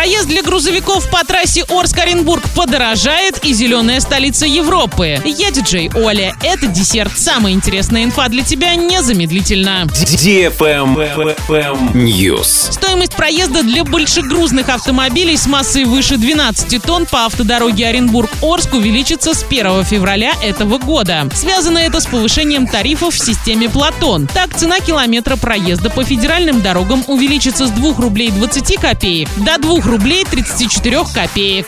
Проезд для грузовиков по трассе Орск-Оренбург подорожает и зеленая столица Европы. Я диджей Оля. Это десерт. Самая интересная инфа для тебя незамедлительно. News. Стоимость проезда для большегрузных автомобилей с массой выше 12 тонн по автодороге Оренбург-Орск увеличится с 1 февраля этого года. Связано это с повышением тарифов в системе Платон. Так, цена километра проезда по федеральным дорогам увеличится с 2 рублей 20 копеек до 2 рублей 34 копеек.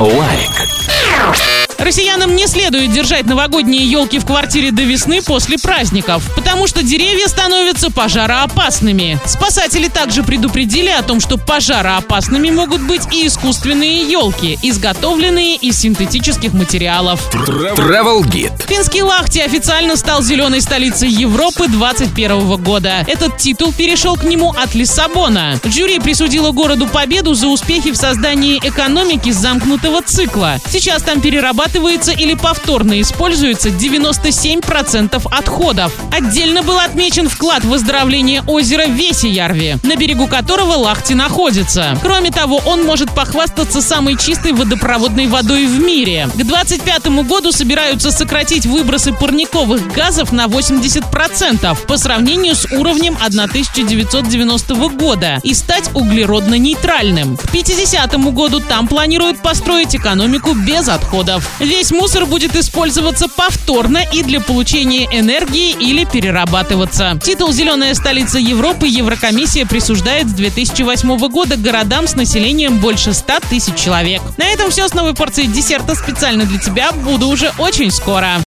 Лайк. Россиянам не следует держать новогодние елки в квартире до весны после праздников, потому что деревья становятся пожароопасными. Спасатели также предупредили о том, что пожароопасными могут быть и искусственные елки, изготовленные из синтетических материалов. Travel Guide. Финский Лахти официально стал зеленой столицей Европы 2021 года. Этот титул перешел к нему от Лиссабона. Жюри присудило городу победу за успехи в создании экономики замкнутого цикла. Сейчас там перерабатывают перерабатывается или повторно используется 97% отходов. Отдельно был отмечен вклад в выздоровление озера Весиярви, на берегу которого Лахти находится. Кроме того, он может похвастаться самой чистой водопроводной водой в мире. К 2025 году собираются сократить выбросы парниковых газов на 80% по сравнению с уровнем 1990 года и стать углеродно-нейтральным. К 50 году там планируют построить экономику без отходов. Весь мусор будет использоваться повторно и для получения энергии или перерабатываться. Титул «Зеленая столица Европы» Еврокомиссия присуждает с 2008 года городам с населением больше 100 тысяч человек. На этом все с новой порцией десерта специально для тебя. Буду уже очень скоро.